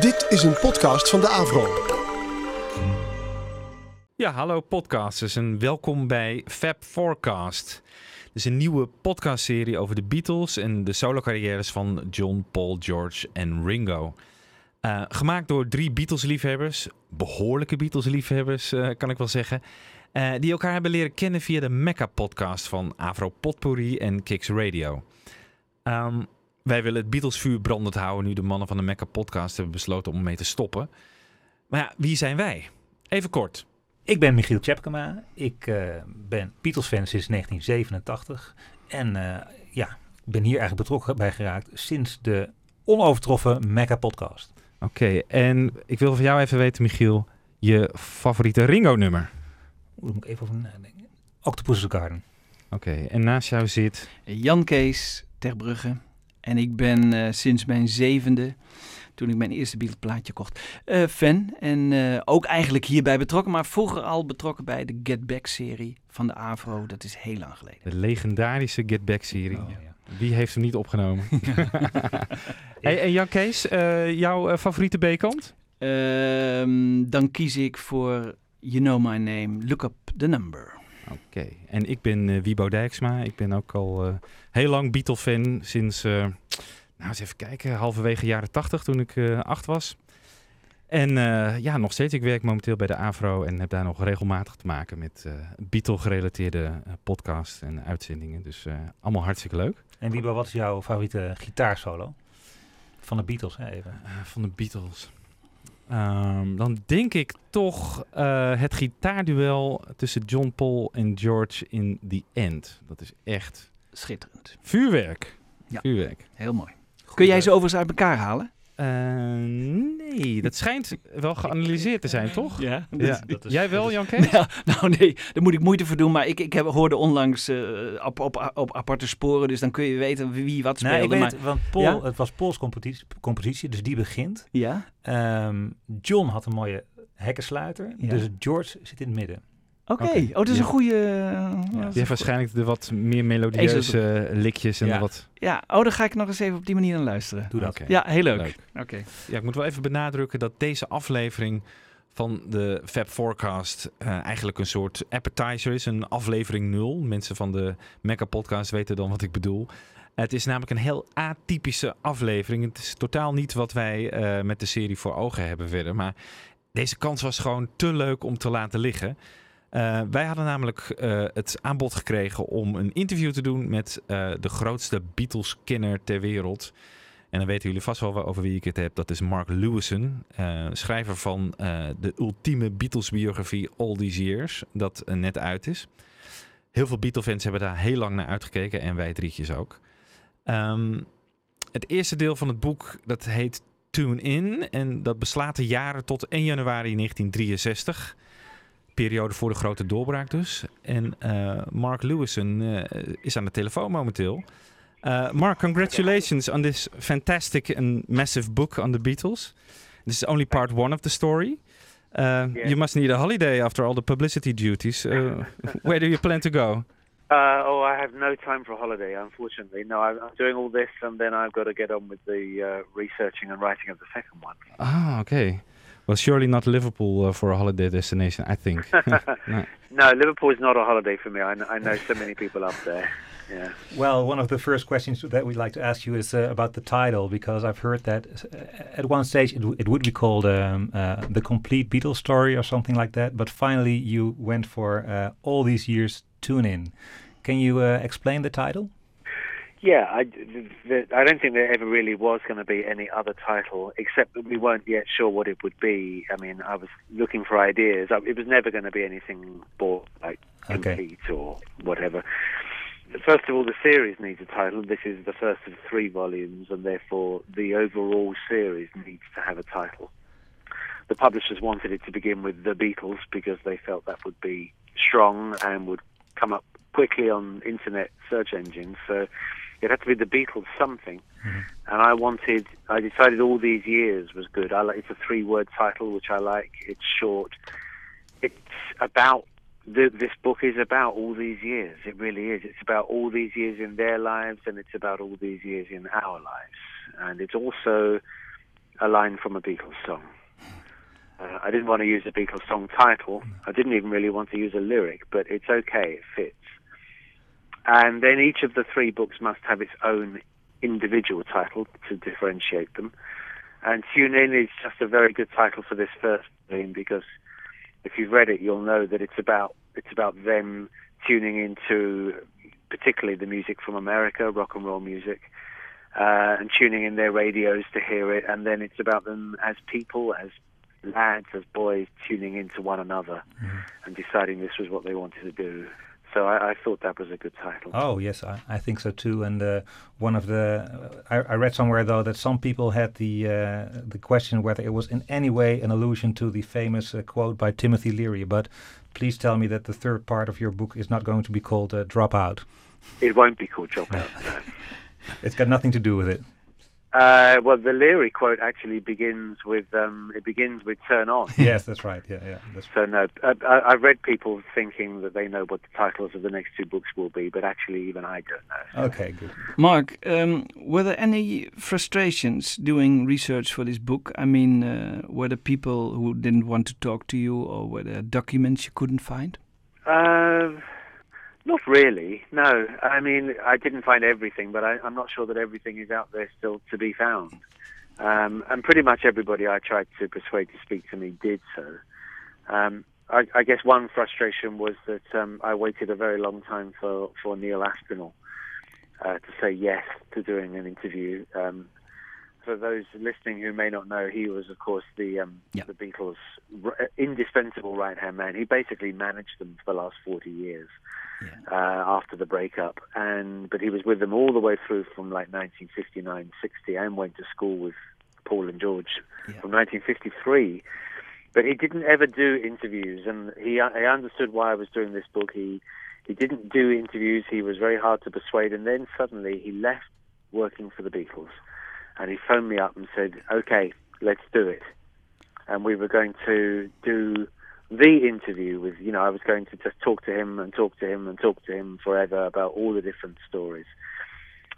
Dit is een podcast van de Avro. Ja, hallo podcasters en welkom bij Fab Forecast. Dit is een nieuwe podcastserie over de Beatles en de solo-carrières van John, Paul, George en Ringo. Uh, gemaakt door drie Beatles-liefhebbers, behoorlijke Beatles-liefhebbers uh, kan ik wel zeggen, uh, die elkaar hebben leren kennen via de Mecca-podcast van Avro Potpourri en Kicks Radio. Um, wij willen het Beatles-vuur brandend houden nu de mannen van de Mecca-podcast hebben besloten om mee te stoppen. Maar ja, wie zijn wij? Even kort. Ik ben Michiel Tjepkema. Ik uh, ben Beatles-fan sinds 1987. En uh, ja, ben hier eigenlijk betrokken bij geraakt sinds de onovertroffen Mecca-podcast. Oké, okay, en ik wil van jou even weten, Michiel, je favoriete Ringo-nummer? Moet ik even over nadenken. Octopus Garden. Oké, okay, en naast jou zit... Jan Kees Terbrugge. En ik ben uh, sinds mijn zevende, toen ik mijn eerste Beatles plaatje kocht, uh, fan. En uh, ook eigenlijk hierbij betrokken, maar vroeger al betrokken bij de Get Back-serie van de AVRO. Dat is heel lang geleden. De legendarische Get Back-serie. Oh, ja. Wie heeft hem niet opgenomen? hey, en Jan Kees, jouw favoriete B-kant? Ehm, dan kies ik voor You Know My Name, Look Up The Number. Oké, en ik ben uh, Wiebo Dijksma. Ik ben ook al uh, heel lang Beatle-fan sinds, uh, nou eens even kijken, halverwege jaren tachtig toen ik acht was. En ja, nog steeds. Ik werk momenteel bij de AVRO en heb daar nog regelmatig te maken met Beatle-gerelateerde podcasts en uitzendingen. Dus allemaal hartstikke leuk. En Wiebo, wat is jouw favoriete gitaarsolo? Van de Beatles, hè, even. van de Beatles. Um, dan denk ik toch uh, het gitaarduel tussen John Paul en George in The End. Dat is echt... Schitterend. Vuurwerk. Ja, Vuurwerk. heel mooi. Kun jij ze overigens uit elkaar halen? Uh, nee, dat schijnt wel geanalyseerd te zijn, toch? Ja. ja. Dat is, Jij wel, Jan Kees? Ja, nou nee, daar moet ik moeite voor doen. Maar ik, ik heb, hoorde onlangs uh, op, op, op aparte sporen, dus dan kun je weten wie wat speelde. Nee, ik weet, maar, want Paul, ja? het was Pauls compositie, compositie, dus die begint. Ja. Um, John had een mooie hekkensluiter, ja. dus George zit in het midden. Oké, okay. okay. oh, dat is ja. een goede... Uh, ja, die heeft waarschijnlijk de wat meer melodieuze uh, likjes en ja. wat... Ja, oh, dan ga ik nog eens even op die manier naar luisteren. Doe dat. Okay. Ja, heel leuk. leuk. Oké. Okay. Ja, ik moet wel even benadrukken dat deze aflevering van de Fab Forecast uh, eigenlijk een soort appetizer is. Een aflevering nul. Mensen van de Mecca podcast weten dan wat ik bedoel. Het is namelijk een heel atypische aflevering. Het is totaal niet wat wij uh, met de serie voor ogen hebben verder. Maar deze kans was gewoon te leuk om te laten liggen. Uh, wij hadden namelijk uh, het aanbod gekregen om een interview te doen met uh, de grootste Beatles-kenner ter wereld. En dan weten jullie vast wel over wie ik het heb. Dat is Mark Lewison, schrijver van de ultieme Beatles-biografie All These Years, dat net uit is. Heel veel Beatle-fans hebben daar heel lang naar uitgekeken en wij drietjes ook. Um, het eerste deel van het boek dat heet Tune In en dat beslaat de jaren tot 1 januari 1963 periode voor de grote doorbraak dus. En uh, Mark Lewison uh, is aan de telefoon momenteel. Uh, Mark, congratulations on this fantastic and massive book on the Beatles. This is only part one of the story. Yeah. You must need a holiday after all the publicity duties. where do you plan to go? Uh, oh, I have no time for a holiday, unfortunately. No, I'm, I'm, doing all this, and then I've got to get on with the uh, researching and writing of the second one. Ah, okay. Well, surely not Liverpool uh, for a holiday destination, I think. no. no. Liverpool is not a holiday for me. I, I, know so many people up there. Yeah. Well, one of the first questions that we'd like to ask you is uh, about the title, because I've heard that uh, at one stage it, it would be called um, uh, The Complete Beatles Story or something like that, but finally you went for uh, All These Years Tune In. Can you uh, explain the title? Yeah, I, I don't think there ever really was going to be any other title, except that we weren't yet sure what it would be. I mean, I was looking for ideas. It was never going to be anything more like okay. or whatever. First of all, the series needs a title. This is the first of three volumes, and therefore the overall series needs to have a title. The publishers wanted it to begin with The Beatles because they felt that would be strong and would come up quickly on internet search engines. So it had to be the Beatles something. Mm-hmm. And I wanted, I decided all these years was good. I like, it's a three word title, which I like. It's short. It's about, the, this book is about all these years. It really is. It's about all these years in their lives and it's about all these years in our lives. And it's also a line from a Beatles song. Uh, I didn't want to use a Beatles song title. I didn't even really want to use a lyric, but it's okay, it fits. And then each of the three books must have its own individual title to differentiate them. And Tune In is just a very good title for this first volume because if you've read it, you'll know that it's about it's about them tuning into particularly the music from America, rock and roll music, uh, and tuning in their radios to hear it. And then it's about them as people, as lads, as boys, tuning into one another and deciding this was what they wanted to do. So I, I thought that was a good title. Oh yes, I, I think so too. And uh, one of the I, I read somewhere though that some people had the uh, the question whether it was in any way an allusion to the famous uh, quote by Timothy Leary. But please tell me that the third part of your book is not going to be called uh, Dropout. It won't be called Dropout. no. It's got nothing to do with it. Uh, well, the Leary quote actually begins with um, it begins with "Turn on." yes, that's right. Yeah, yeah. That's So no, I, I've read people thinking that they know what the titles of the next two books will be, but actually even I don't know. okay. Good. Mark, um, were there any frustrations doing research for this book? I mean, uh, were there people who didn't want to talk to you, or were there documents you couldn't find? Uh, not really. No, I mean I didn't find everything, but I, I'm not sure that everything is out there still to be found. Um, and pretty much everybody I tried to persuade to speak to me did so. Um, I, I guess one frustration was that um, I waited a very long time for, for Neil Aspinall uh, to say yes to doing an interview. Um, for those listening who may not know, he was, of course, the um, Yeah. the Beatles' r- indispensable right hand man. He basically managed them for the last forty years Yeah. uh, after the breakup, and but he was with them all the way through from like 1959, 60, and went to school with Paul and George Yeah. from 1953. But he didn't ever do interviews, and he I understood why I was doing this book. He he didn't do interviews. He was very hard to persuade, and then suddenly he left working for the Beatles, and he phoned me up and said, "Okay, let's do it." And we were going to do the interview with, you know, I was going to just talk to him and talk to him and talk to him forever about all the different stories.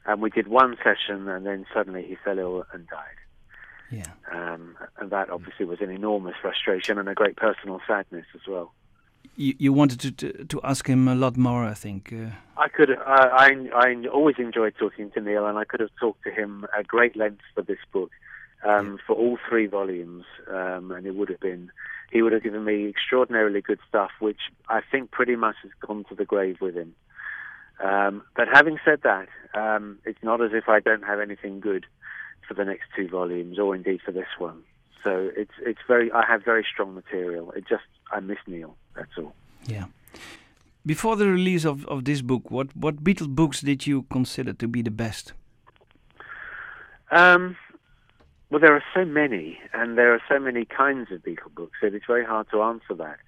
And we did one session, and then suddenly he fell ill and died. Yeah. Um, and that obviously was an enormous frustration and a great personal sadness as well. You, you wanted to, to to ask him a lot more, I think. Uh, I could, I, I, I always enjoyed talking to Neil, and I could have talked to him at great length for this book, um, for all three volumes, um, and it would have been, he would have given me extraordinarily good stuff, which I think pretty much has gone to the grave with him. Um, but having said that, um, it's not as if I don't have anything good for the next two volumes, or indeed for this one. So it's it's very, I have very strong material. It just, I miss Neil. That's all. yeah. Before the release of, of this book, what, what Beatles books did you consider to be the best? Um, well, there are so many, and there are so many kinds of Beatle books that it's very hard to answer that.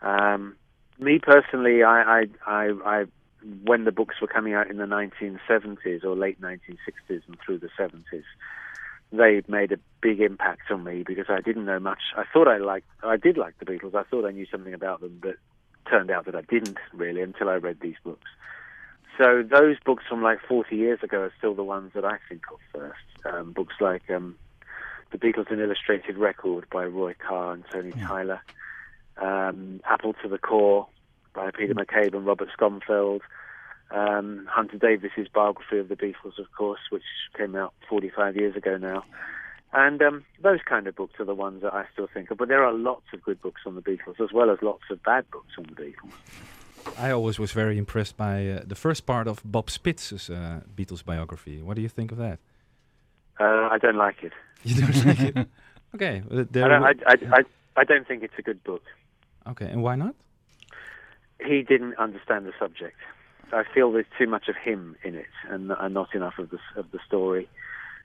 Um, me personally, I, I, I, I, when the books were coming out in the 1970s or late 1960s and through the 70s, they made a big impact on me because I didn't know much. I thought I liked, I did like the Beatles. I thought I knew something about them, but turned out that I didn't really until I read these books. So those books from like 40 years ago are still the ones that I think of first. Um, books like um, The Beatles: An Illustrated Record by Roy Carr and Tony Tyler, um, Apple to the Core by Peter McCabe and Robert Schonfeld, um, Hunter Davies's biography of the Beatles, of course, which came out 45 years ago now. And um, those kind of books are the ones that I still think of. But there are lots of good books on the Beatles, as well as lots of bad books on the Beatles. I always was very impressed by uh, the first part of Bob Spitz's uh, Beatles biography. What do you think of that? Uh, I don't like it. You don't like it? Okay. uh, I don't, I, I, I, I don't think it's a good book. okay, and why not? He didn't understand the subject. I feel there's too much of him in it, and, and not enough of the of the story.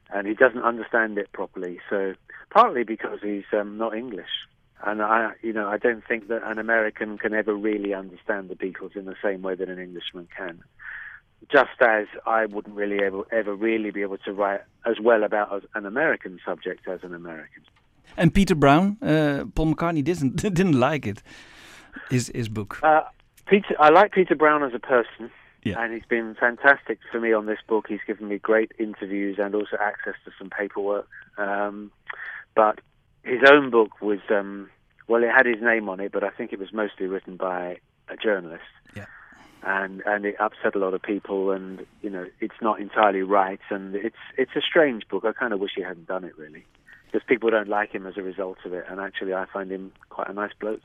And he doesn't understand it properly. So partly because he's um, not English, and I, you know, I don't think that an American can ever really understand the Beatles in the same way that an Englishman can. Just as I wouldn't really ever, ever really be able to write as well about an American subject as an American. And Peter Brown, uh, Paul McCartney didn't didn't like it. His his book. Uh, Peter, I like Peter Brown as a person, Yeah. and he's been fantastic for me on this book. He's given me great interviews and also access to some paperwork. Um, but his own book was um, well, it had his name on it, but I think it was mostly written by a journalist. Yeah. And and it upset a lot of people, and you know it's not entirely right, and it's it's a strange book. I kind of wish he hadn't done it really, because people don't like him as a result of it, and actually I find him quite a nice bloke.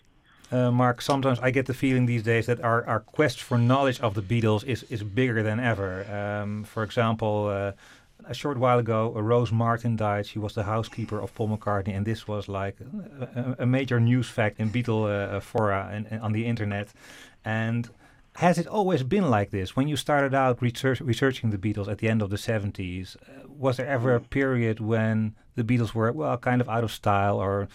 Uh, Mark, sometimes I get the feeling these days that our, our quest for knowledge of the Beatles is, is bigger than ever. Um, for example, uh, a short while ago, Rose Martin died. She was the housekeeper of Paul McCartney, and this was like a, a major news fact in Beatle uh, fora and, and, on the internet. And has it always been like this? When you started out research, researching the Beatles at the end of the 70s, uh, was there ever a period when the Beatles were, well, kind of out of style or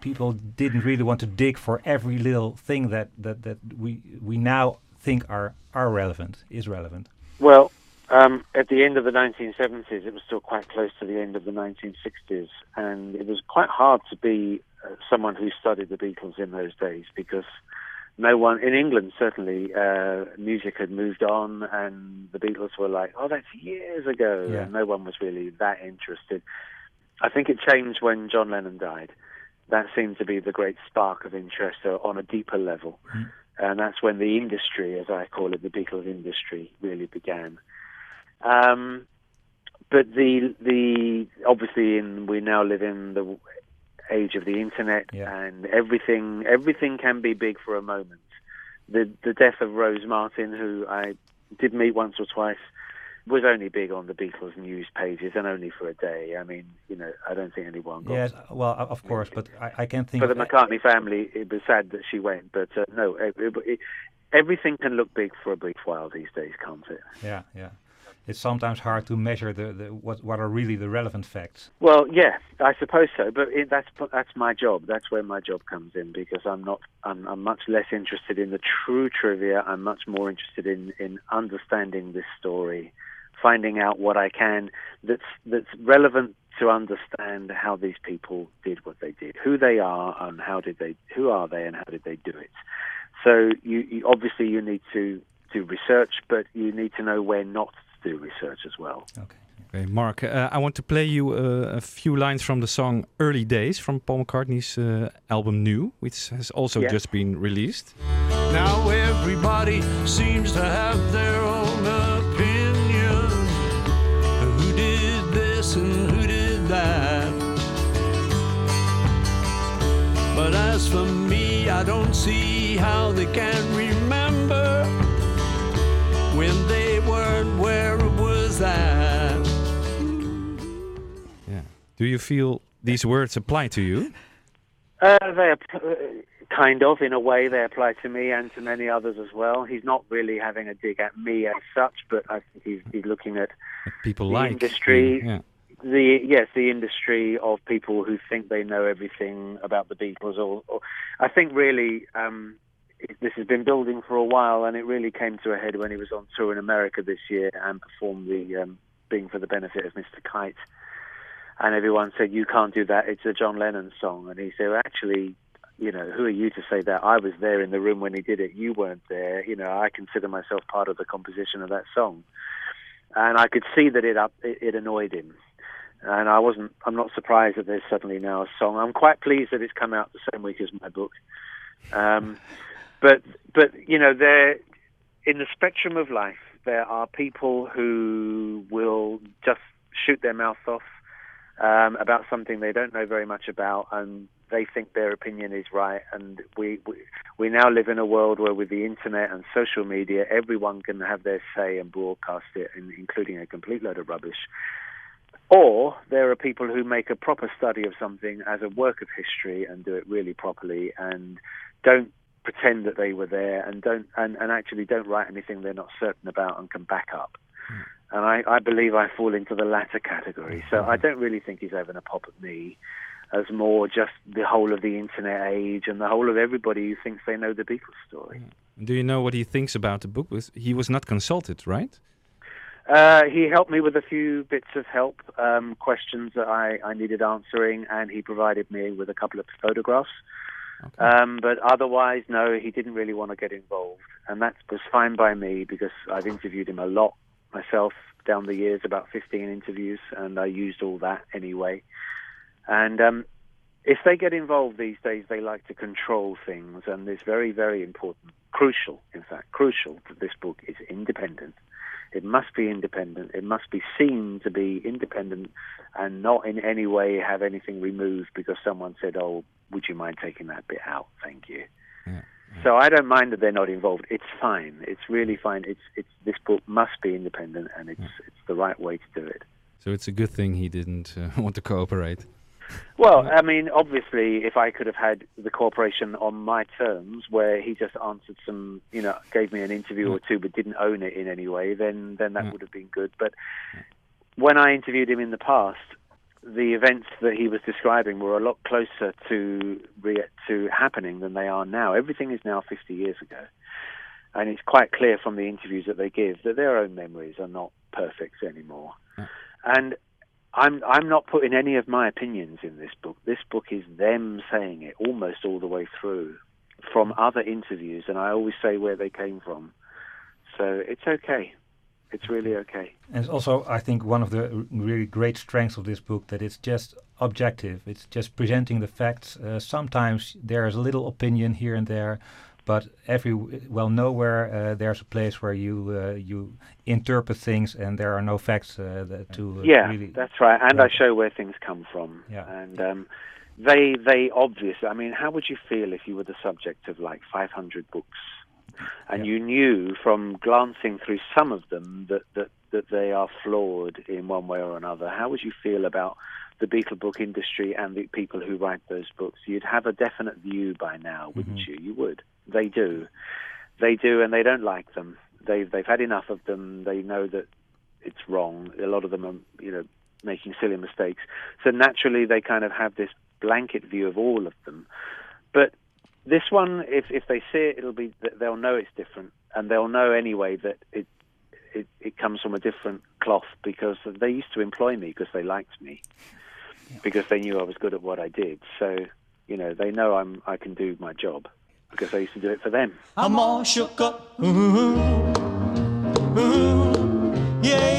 people didn't really want to dig for every little thing that, that, that we, we now think are, are relevant, is relevant? Well, um, at the end of the 1970s, it was still quite close to the end of the 1960s, and it was quite hard to be uh, someone who studied the Beatles in those days because no one in England certainly uh, music had moved on, and the Beatles were like, "Oh, that's years ago," yeah. and no one was really that interested. I think it changed when John Lennon died. That seemed to be the great spark of interest uh, on a deeper level, mm. and that's when the industry, as I call it, the Beatles industry, really began. Um, but the the obviously in we now live in the age of the internet yeah. and everything everything can be big for a moment. The the death of Rose Martin, who I did meet once or twice, was only big on the Beatles news pages and only for a day. I mean, you know, I don't think anyone got. Yes, well, of course, but I, I can't think. For the McCartney family, it was sad that she went, but uh, no, it, it, everything can look big for a brief while these days, can't it? Yeah, yeah it's sometimes hard to measure the, the what what are really the relevant facts. Well, yeah, I suppose so, but it, that's that's my job. That's where my job comes in because I'm not I'm, I'm much less interested in the true trivia. I'm much more interested in in understanding this story, finding out what I can that's that's relevant to understand how these people did what they did, who they are, and how did they who are they and how did they do it. So you, you obviously you need to do research, but you need to know where not do research as well. Okay. Okay, Mark, uh, I want to play you uh, a few lines from the song Early Days from Paul McCartney's uh, album New, which has also yeah. just been released. Now everybody seems to have their own opinion. Who did this and who did that? But as for me, I don't see how they can where was at. Yeah. Do you feel these words apply to you? Uh, they uh, kind of, in a way, they apply to me and to many others as well. He's not really having a dig at me as such, but I think he's, he's looking at people the like industry. Yeah. The yes, the industry of people who think they know everything about the Beatles. Or, or I think really, um, this has been building for a while, and it really came to a head when he was on tour in America this year and performed the um, "Being for the Benefit of Mr. Kite." And everyone said, "You can't do that. It's a John Lennon song." And he said, well, "Actually, you know, who are you to say that? I was there in the room when he did it. You weren't there. You know, I consider myself part of the composition of that song." And I could see that it up, it, annoyed him and I wasn't. I'm not surprised that there's suddenly now a song. I'm quite pleased that it's come out the same week as my book. Um, but but you know, there in the spectrum of life, there are people who will just shoot their mouth off um, about something they don't know very much about, and they think their opinion is right. And we, we we now live in a world where, with the internet and social media, everyone can have their say and broadcast it, including a complete load of rubbish. Or there are people who make a proper study of something as a work of history and do it really properly and don't pretend that they were there and don't and, and actually don't write anything they're not certain about and can back up. Mm. And I, I believe I fall into the latter category. So I don't really think he's having a pop at me as more just the whole of the internet age and the whole of everybody who thinks they know the Beatles story. Do you know what he thinks about the book? He was not consulted, right? Uh, he helped me with a few bits of help, um, questions that I, I needed answering, and he provided me with a couple of photographs. Okay. Um, but otherwise, no, he didn't really want to get involved, and that was fine by me because I've interviewed him a lot myself down the years, about 15 interviews, and I used all that anyway. And um, if they get involved these days, they like to control things, and it's very, very important, crucial, in fact, crucial that this book is independent. It must be independent. It must be seen to be independent and not in any way have anything removed because someone said, "Oh, would you mind taking that bit out? Thank you." Yeah, So I don't mind that they're not involved. It's fine. It's really fine. It's it's this book must be independent, and it's it's the right way to do it. So it's a good thing he didn't uh, want to cooperate. Well, I mean, obviously, if I could have had the cooperation on my terms, where he just answered some, you know, gave me an interview or two, but didn't own it in any way, then then that Yeah. would have been good. But when I interviewed him in the past, the events that he was describing were a lot closer to re- to happening than they are now. Everything is now 50 years ago, and it's quite clear from the interviews that they give that their own memories are not perfect anymore. Yeah. And I'm I'm not putting any of my opinions in this book. This book is them saying it almost all the way through from mm. other interviews, and I always say where they came from. So it's okay. It's really okay. And it's also, I think, one of the really great strengths of this book that it's just objective. It's just presenting the facts. Uh, sometimes there is a little opinion here and there, but every well, nowhere uh, there's a place where you uh, you interpret things and there are no facts uh, that to uh, yeah, really. that's right. And I show where things come from. Yeah. And um, they they obviously. I mean, how would you feel if you were the subject of like 500 books, and Yeah. you knew from glancing through some of them that that that they are flawed in one way or another? How would you feel about the Beatle book industry and the people who write those books? You'd have a definite view by now, wouldn't Mhm. you? You would. They do. They do, and they don't like them. They've they've had enough of them. They know that it's wrong. A lot of them are, you know, making silly mistakes. So naturally, they kind of have this blanket view of all of them. But this one, if if they see it, it'll be they'll know it's different, and they'll know anyway that it it, it comes from a different cloth because they used to employ me because they liked me, because they knew I was good at what I did. So you know, they know I'm I can do my job because I used to do it for them. I'm all shook up. Ooh, ooh, yeah, yeah.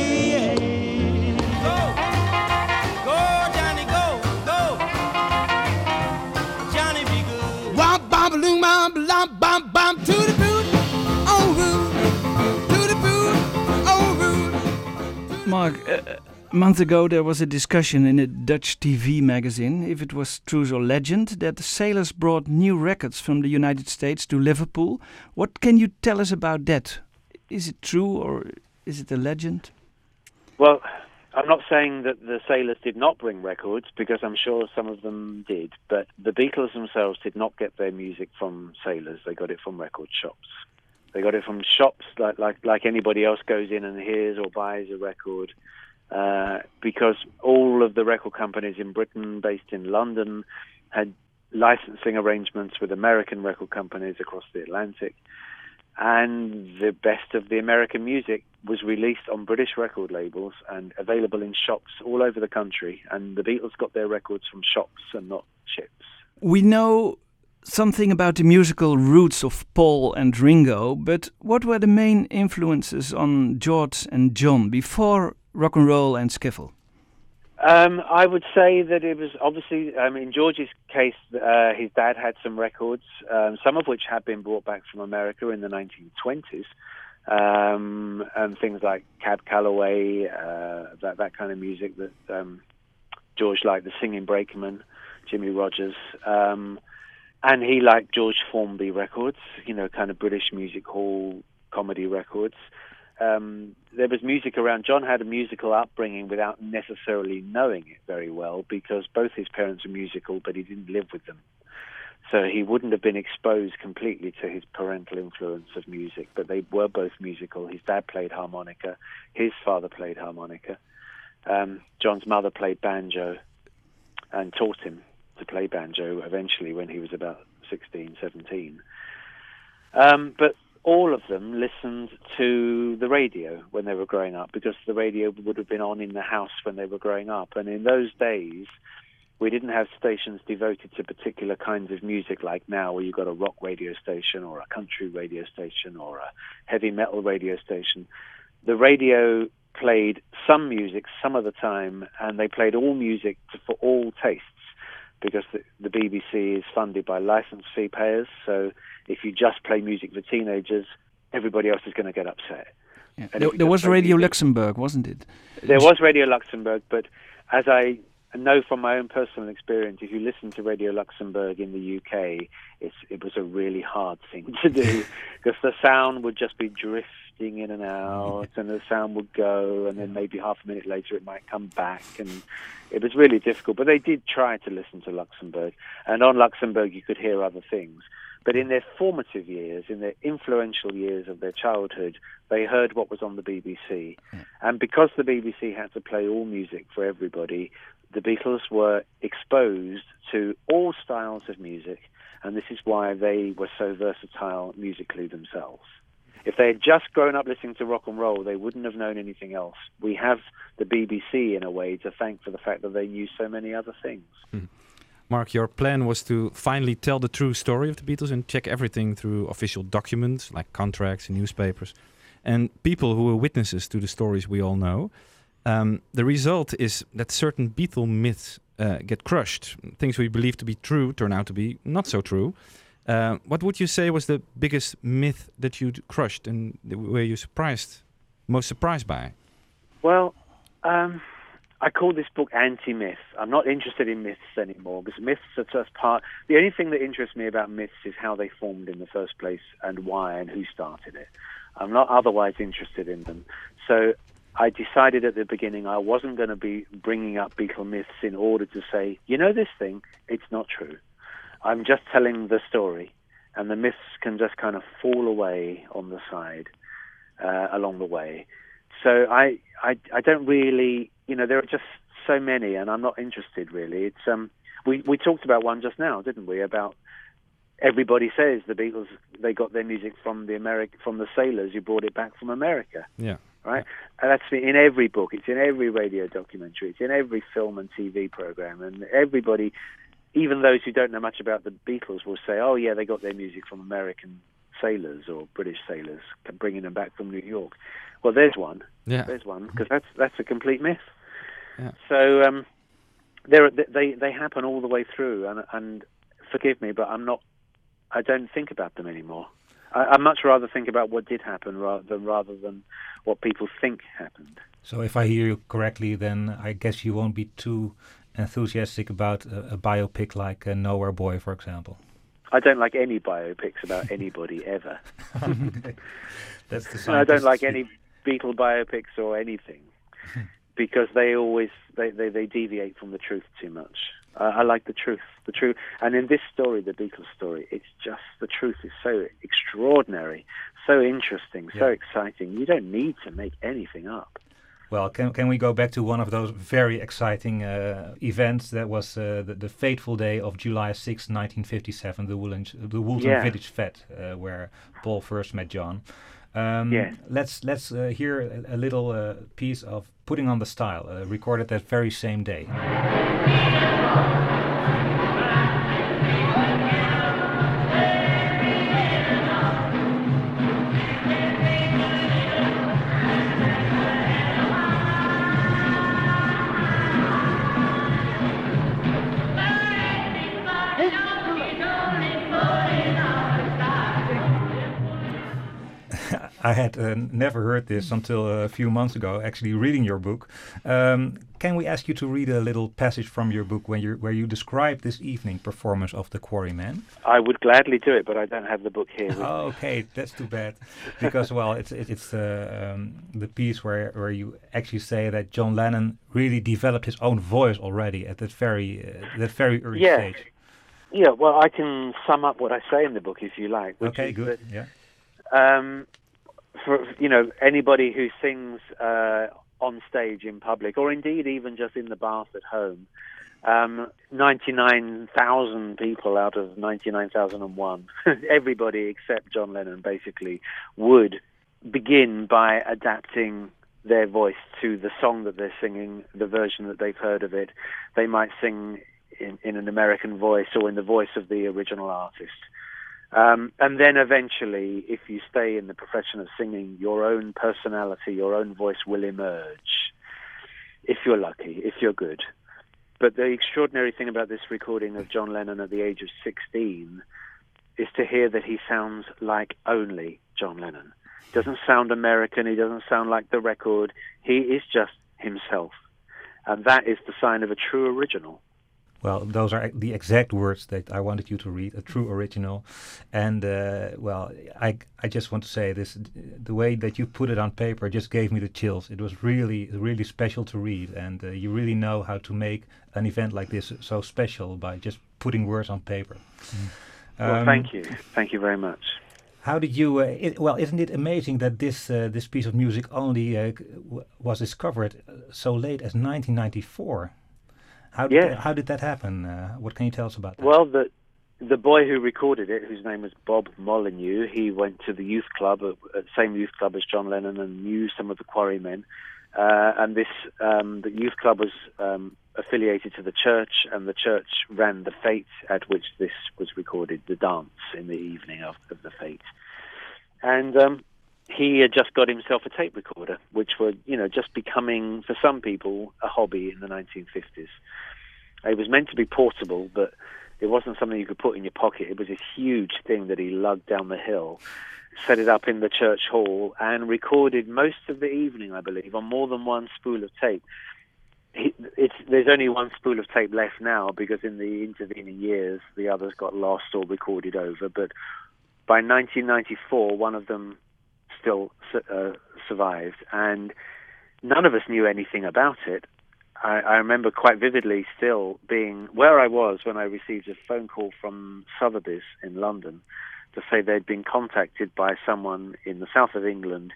Mark, uh, a month ago there was a discussion in a Dutch TV magazine, if it was truth or legend, that the sailors brought new records from the United States to Liverpool. What can you tell us about that? Is it true or is it a legend? Well, I'm not saying that the sailors did not bring records because I'm sure some of them did, but the Beatles themselves did not get their music from sailors. They got it from record shops. They got it from shops like like like anybody else goes in and hears or buys a record. Uh, because all of the record companies in Britain, based in London, had licensing arrangements with American record companies across the Atlantic and the best of the American music was released on British record labels and available in shops all over the country. And the Beatles got their records from shops and not ships. We know something about the musical roots of Paul and Ringo, but what were the main influences on George and John before rock and roll and skiffle? Um, I would say that it was obviously, um, in George's case, uh, his dad had some records, um, some of which had been brought back from America in the 1920s, um, and things like Cab Calloway, uh, that that kind of music that um, George liked, the Singing Brakeman, Jimmie Rodgers, um, and he liked George Formby records, you know, kind of British music hall comedy records um, there was music around. John had a musical upbringing without necessarily knowing it very well because both his parents were musical, but he didn't live with them. So he wouldn't have been exposed completely to his parental influence of music, but they were both musical. His dad played harmonica, his father played harmonica. Um, John's mother played banjo and taught him to play banjo eventually when he was about 16, 17. Um, but all of them listened to the radio when they were growing up because the radio would have been on in the house when they were growing up. And in those days, we didn't have stations devoted to particular kinds of music like now, where you've got a rock radio station or a country radio station or a heavy metal radio station. The radio played some music some of the time, and they played all music for all tastes because the, BBC is funded by license fee payers. So if you just play music for teenagers, everybody else is going to get upset. Yeah. There, there was Radio music- Luxembourg, wasn't it? There was Radio Luxembourg, but as I know from my own personal experience, if you listen to Radio Luxembourg in the UK, it's, it was a really hard thing to do because the sound would just be drifting in and out, and the sound would go, and then maybe half a minute later it might come back, and it was really difficult. But they did try to listen to Luxembourg, and on Luxembourg you could hear other things. But in their formative years, in their influential years of their childhood, they heard what was on the BBC. Hmm. And because the BBC had to play all music for everybody, the Beatles were exposed to all styles of music, and this is why they were so versatile musically themselves. If they had just grown up listening to rock and roll, they wouldn't have known anything else. We have the BBC in a way to thank for the fact that they knew so many other things. Hmm. Mark, your plan was to finally tell the true story of the Beatles and check everything through official documents like contracts and newspapers and people who were witnesses to the stories we all know. Um, the result is that certain Beatle myths uh, get crushed. Things we believe to be true turn out to be not so true. Uh, what would you say was the biggest myth that you crushed and were you surprised, most surprised by? Well, um, I call this book anti-myth. I'm not interested in myths anymore because myths are just part. The only thing that interests me about myths is how they formed in the first place and why and who started it. I'm not otherwise interested in them. So I decided at the beginning I wasn't going to be bringing up Beatle myths in order to say, you know, this thing, it's not true. I'm just telling the story, and the myths can just kind of fall away on the side uh, along the way. So I, I, I don't really, you know, there are just so many, and I'm not interested really. It's um, we we talked about one just now, didn't we? About everybody says the Beatles they got their music from the America from the sailors who brought it back from America Yeah. Right? And that's in every book. It's in every radio documentary. It's in every film and TV program. And everybody, even those who don't know much about the Beatles, will say, "Oh yeah, they got their music from American sailors or British sailors, bringing them back from New York." Well, there's one. Yeah. There's one because that's that's a complete myth. Yeah. So um, there they they happen all the way through, and and forgive me, but I'm not. I don't think about them anymore. I, I much rather think about what did happen rather than rather than what people think happened. So if I hear you correctly, then I guess you won't be too enthusiastic about a, a biopic like uh, Nowhere Boy, for example. I don't like any biopics about anybody ever. That's the I don't like any Beatle biopics or anything because they always they, they, they deviate from the truth too much. I, I like the truth, the truth. And in this story, the Beatles story, it's just the truth is so extraordinary, so interesting, so exciting. You don't need to make anything up. Well, can can we go back to one of those very exciting uh, events that was uh, the, the fateful day of July 6, 1957, the Woolton, the Woolton Yeah. Village Fete, uh, where Paul first met John. Um, Yes. Let's let's uh, hear a, a little uh, piece of "Putting on the Style," uh, recorded that very same day. I had uh, never heard this until a few months ago, actually reading your book. Um, can we ask you to read a little passage from your book when you where you describe this evening performance of the Quarrymen? I would gladly do it, but I don't have the book here. Oh, okay, that's too bad. Because well, it's it, it's uh, um, the piece where where you actually say that John Lennon really developed his own voice already at that very uh, that very early Yeah. stage. Yeah, well, I can sum up what I say in the book if you like. Okay, good. that Yeah. um, for you know anybody who sings uh, on stage in public, or indeed even just in the bath at home, um, ninety-nine thousand people out of ninety-nine thousand and one, everybody except John Lennon basically would begin by adapting their voice to the song that they're singing, the version that they've heard of it. They might sing in, in an American voice or in the voice of the original artist. Um, and then eventually, if you stay in the profession of singing, your own personality, your own voice will emerge. If you're lucky, if you're good. but the extraordinary thing about this recording of John Lennon at the age of 16 is to hear that he sounds like only John Lennon. He doesn't sound American. He doesn't sound like the record. He is just himself, and that is the sign of a true original. Well, those are the exact words that I wanted you to read, a true original. And uh, well, I I just want to say this: the way that you put it on paper just gave me the chills. It was really really special to read, and uh, you really know how to make an event like this so special by just putting words on paper. well, Um, thank you, thank you very much. How did you? Uh, it, well, isn't it amazing that this uh, this piece of music only uh, was discovered uh, so late as 1994? How did Yeah. how did that happen? Uh, what can you tell us about that? Well, the the boy who recorded it, whose name was Bob Molyneux, he went to the youth club, uh, uh, same youth club as John Lennon, and knew some of the Quarrymen. Uh, and this um, the youth club was um, affiliated to the church, and the church ran the fete at which this was recorded, the dance in the evening of, of the fete. And um, he had just got himself a tape recorder, which were, you know, just becoming, for some people, a hobby in the 1950s. It was meant to be portable, but it wasn't something you could put in your pocket. It was a huge thing that he lugged down the hill, set it up in the church hall, and recorded most of the evening, I believe, on more than one spool of tape. There's only one spool of tape left now because in the intervening years the others got lost or recorded over. But by 1994, one of them still uh, survived, and none of us knew anything about it. I, I remember quite vividly still being where I was when I received a phone call from Sotheby's in London to say they'd been contacted by someone in the south of England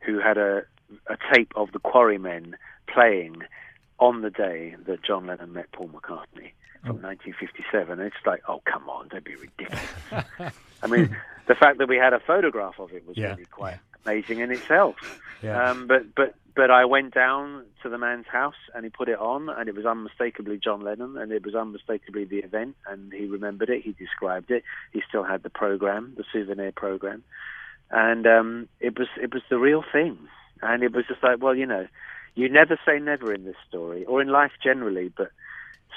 who had a, a tape of the Quarrymen playing on the day that John Lennon met Paul McCartney from 1957. It's like, oh, come on, don't be ridiculous. I mean, the fact that we had a photograph of it was Yeah. really quite amazing in itself. Yeah. Um, but but but I went down to the man's house and he put it on, and it was unmistakably John Lennon, and it was unmistakably the event, and he remembered it. He described it. He still had the program, the souvenir program, and um, it was it was the real thing. And it was just like, well, you know, you never say never in this story, or in life generally, but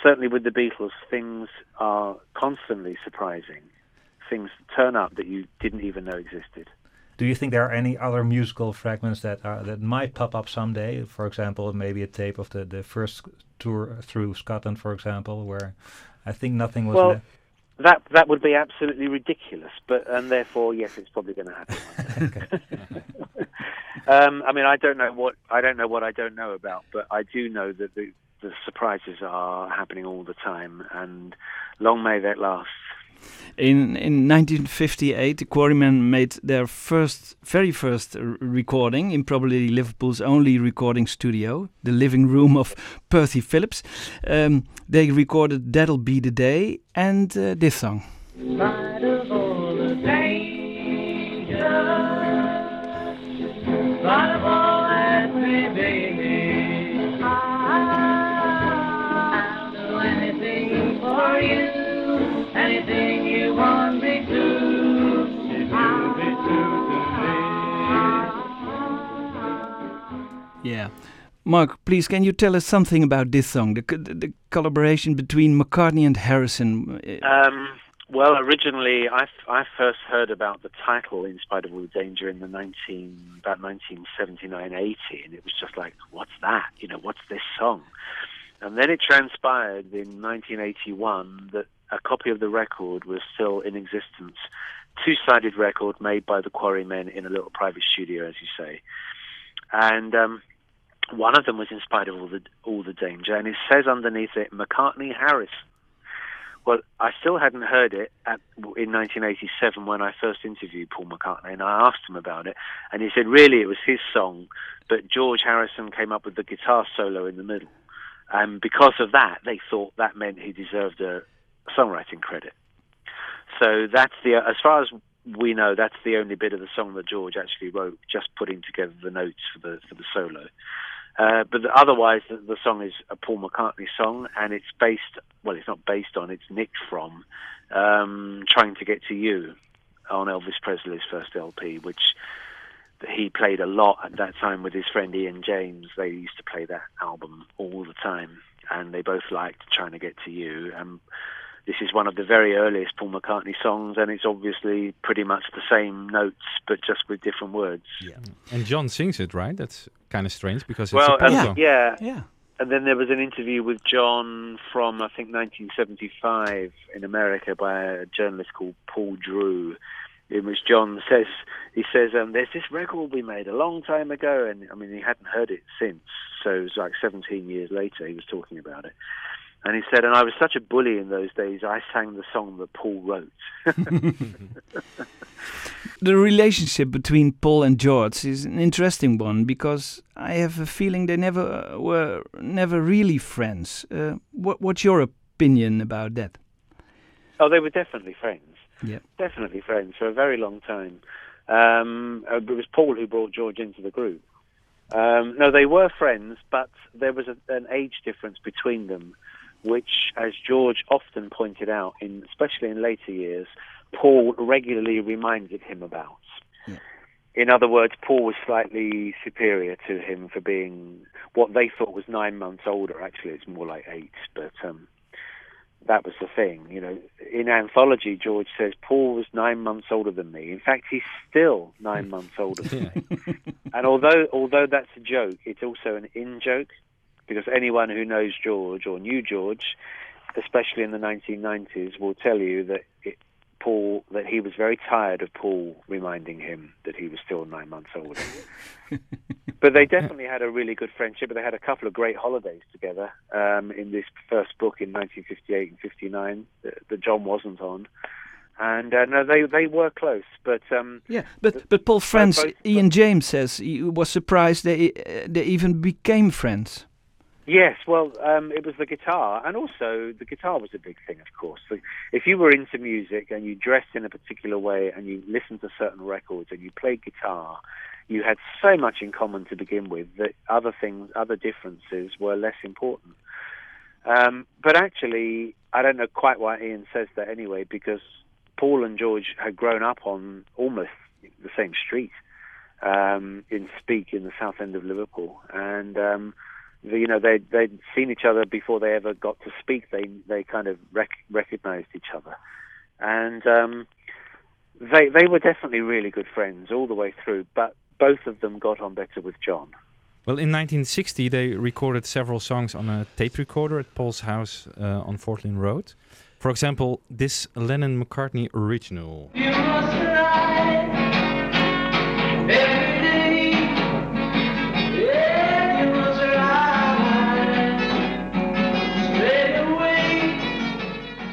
certainly with the Beatles, things are constantly surprising. Things turn up that you didn't even know existed. Do you think there are any other musical fragments that are that might pop up someday? For example, maybe a tape of the, the first tour through Scotland, for example, where I think nothing was. Well, left. That that would be absolutely ridiculous, but and therefore, yes, it's probably going to happen. um, I mean, I don't know what I don't know what I don't know about, but I do know that the the surprises are happening all the time, and long may that last. In in 1958, the Quarrymen made their first, very first recording in probably Liverpool's only recording studio, the living room of Percy Phillips. Um, they recorded "That'll Be the Day" and uh, this song. Mark, please, can you tell us something about this song, the, co- the collaboration between McCartney and Harrison? Uh, Um, well, originally, I, I first heard about the title "In Spite of All the Danger" in the nineteen about nineteen seventy nine eighty, and it was just like, what's that? You know, what's this song? And then it transpired in 1981 that a copy of the record was still in existence, two-sided record made by the Quarrymen in a little private studio, as you say, and um, one of them was in spite of all the all the danger, and it says underneath it McCartney Harris. Well, I still hadn't heard it at, in 1987 when I first interviewed Paul McCartney, and I asked him about it, and he said really it was his song, but George Harrison came up with the guitar solo in the middle, and because of that, they thought that meant he deserved a songwriting credit. So that's the as far as we know, that's the only bit of the song that George actually wrote, just putting together the notes for the for the solo. Uh, but otherwise, the, the song is a Paul McCartney song, and it's based. Well, it's not based on. It's nicked from um, "Trying to Get to You" on Elvis Presley's first LP, which he played a lot at that time with his friend Ian James. They used to play that album all the time, and they both liked Trying to Get to You. And this is one of the very earliest Paul McCartney songs, and it's obviously pretty much the same notes, but just with different words. And John sings it, right? That's kind of strange because it's Well, a pop and- song. yeah, Yeah. and then there was an interview with John from I think 1975 in America by a journalist called Paul Drew, in which John says he says um, there's this record we made a long time ago, and I mean he hadn't heard it since, so it was like 17 years later he was talking about it. And he said, and I was such a bully in those days, I sang the song that Paul wrote. The relationship between Paul and George is an interesting one because I have a feeling they never uh, were never really friends. Uh, what, what's your opinion about that? Oh, they were definitely friends. Yeah. Definitely friends for a very long time. Um, uh, it was Paul who brought George into the group. Um, no, they were friends, but there was a, an age difference between them, which, as George often pointed out, in especially in later years, Paul regularly reminded him about. Yeah. In other words, Paul was slightly superior to him for being what they thought was nine months older. Actually, it's more like eight, but um, that was the thing. You know, in anthology, George says Paul was nine months older than me. In fact, he's still nine months older than me. And although although that's a joke, it's also an in joke because anyone who knows George or knew George, especially in the 1990s, will tell you that it, Paul that he was very tired of Paul reminding him that he was still nine months older. but they definitely had a really good friendship. They had a couple of great holidays together um, in this first book in 1958 and 59 that, that John wasn't on. And uh, no, they they were close, but um, Yeah, but but Paul's friends, both- Ian James says he was surprised they uh, they even became friends. Yes, well, um, it was the guitar, and also the guitar was a big thing, of course. So if you were into music and you dressed in a particular way and you listened to certain records and you played guitar, you had so much in common to begin with that other things, other differences were less important. Um, but actually, I don't know quite why Ian says that anyway, because Paul and George had grown up on almost the same street um, in Speke in the south end of Liverpool, and um, you know they they'd seen each other before they ever got to speak. They they kind of rec- recognized each other, and um, they they were definitely really good friends all the way through. But both of them got on better with John. Well, in 1960, they recorded several songs on a tape recorder at Paul's house uh, on Forthlin Road. For example, this Lennon McCartney original.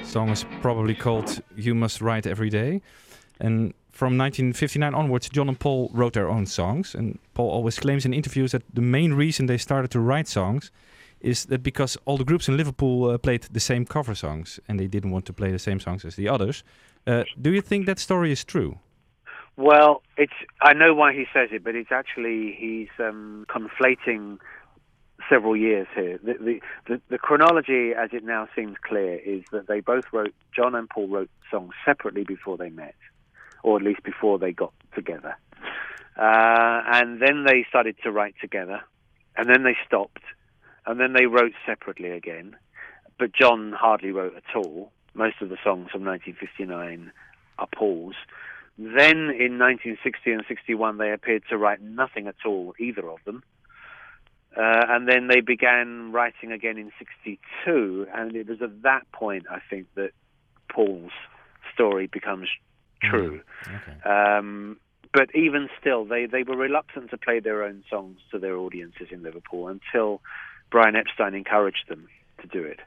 Song is probably called You Must Write Every Day. And from 1959 onwards, John and Paul wrote their own songs. And Paul always claims in interviews that the main reason they started to write songs is that because all the groups in Liverpool uh, played the same cover songs and they didn't want to play the same songs as the others. Uh, do you think that story is true? Well, it's I know why he says it, but it's actually he's um, conflating several years here. The, the the the chronology, as it now seems clear, is that they both wrote John and Paul wrote songs separately before they met, or at least before they got together, uh, and then they started to write together, and then they stopped, and then they wrote separately again, but John hardly wrote at all. Most of the songs from 1959 are Paul's. Then in 1960 and 61, they appeared to write nothing at all, either of them. Uh, and then they began writing again in 62, and it was at that point, I think, that Paul's story becomes true. Okay. Um, but even still, they, they were reluctant to play their own songs to their audiences in Liverpool until Brian Epstein encouraged them to do it.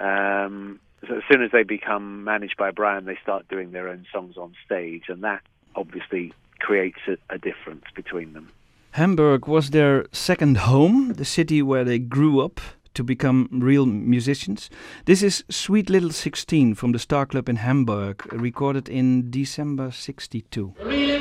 Um, so as soon as they become managed by Brian, they start doing their own songs on stage, and that obviously creates a, a difference between them. Hamburg was their second home, the city where they grew up to become real musicians. This is Sweet Little 16 from the Star Club in Hamburg, recorded in December 62. Really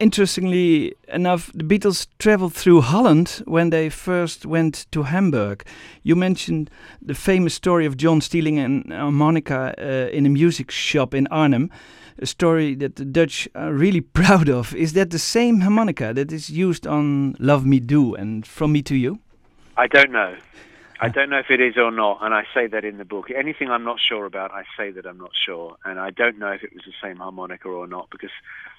interestingly enough, the Beatles traveled through Holland when they first went to Hamburg. You mentioned the famous story of John stealing an harmonica uh, in a music shop in Arnhem, a story that the Dutch are really proud of. Is that the same harmonica that is used on Love Me Do and From Me to You? I don't know. I don't know if it is or not, and I say that in the book. Anything I'm not sure about, I say that I'm not sure, and I don't know if it was the same harmonica or not because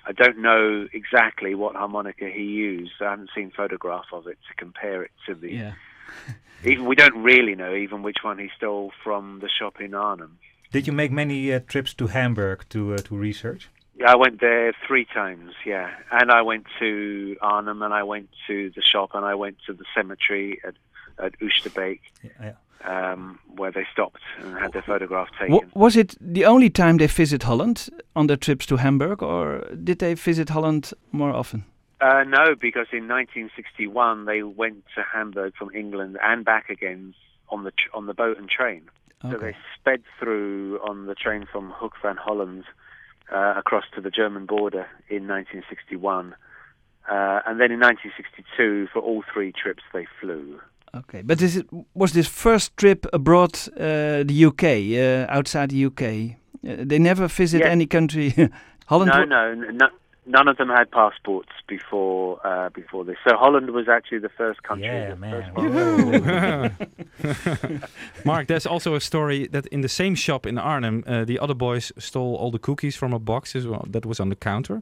I don't know exactly what harmonica he used. I haven't seen photograph of it to compare it to the. Yeah. Even we don't really know even which one he stole from the shop in Arnhem. Did you make many uh, trips to Hamburg to uh, to research? Yeah, I went there three times. Yeah, and I went to Arnhem, and I went to the shop, and I went to the cemetery at at Oosterbeek, Yeah, um, where they stopped and had their photograph taken. was it the only time they visit Holland on their trips to Hamburg, or did they visit Holland more often? Uh, no, because in 1961 they went to Hamburg from England and back again on the tr- on the boat and train. So they sped through on the train from Hoek van Holland uh, across to the German border in 1961. Uh, and then in 1962, for all three trips, they flew. Okay, but is it was this first trip abroad, uh, the UK, uh, outside the UK? Uh, they never visit Yeah. any country. Holland. No, no, n- no, none of them had passports before uh, before this. So Holland was actually the first country. Yeah, man. first. Mark, there's also a story that in the same shop in Arnhem, uh, the other boys stole all the cookies from a box as well that was on the counter.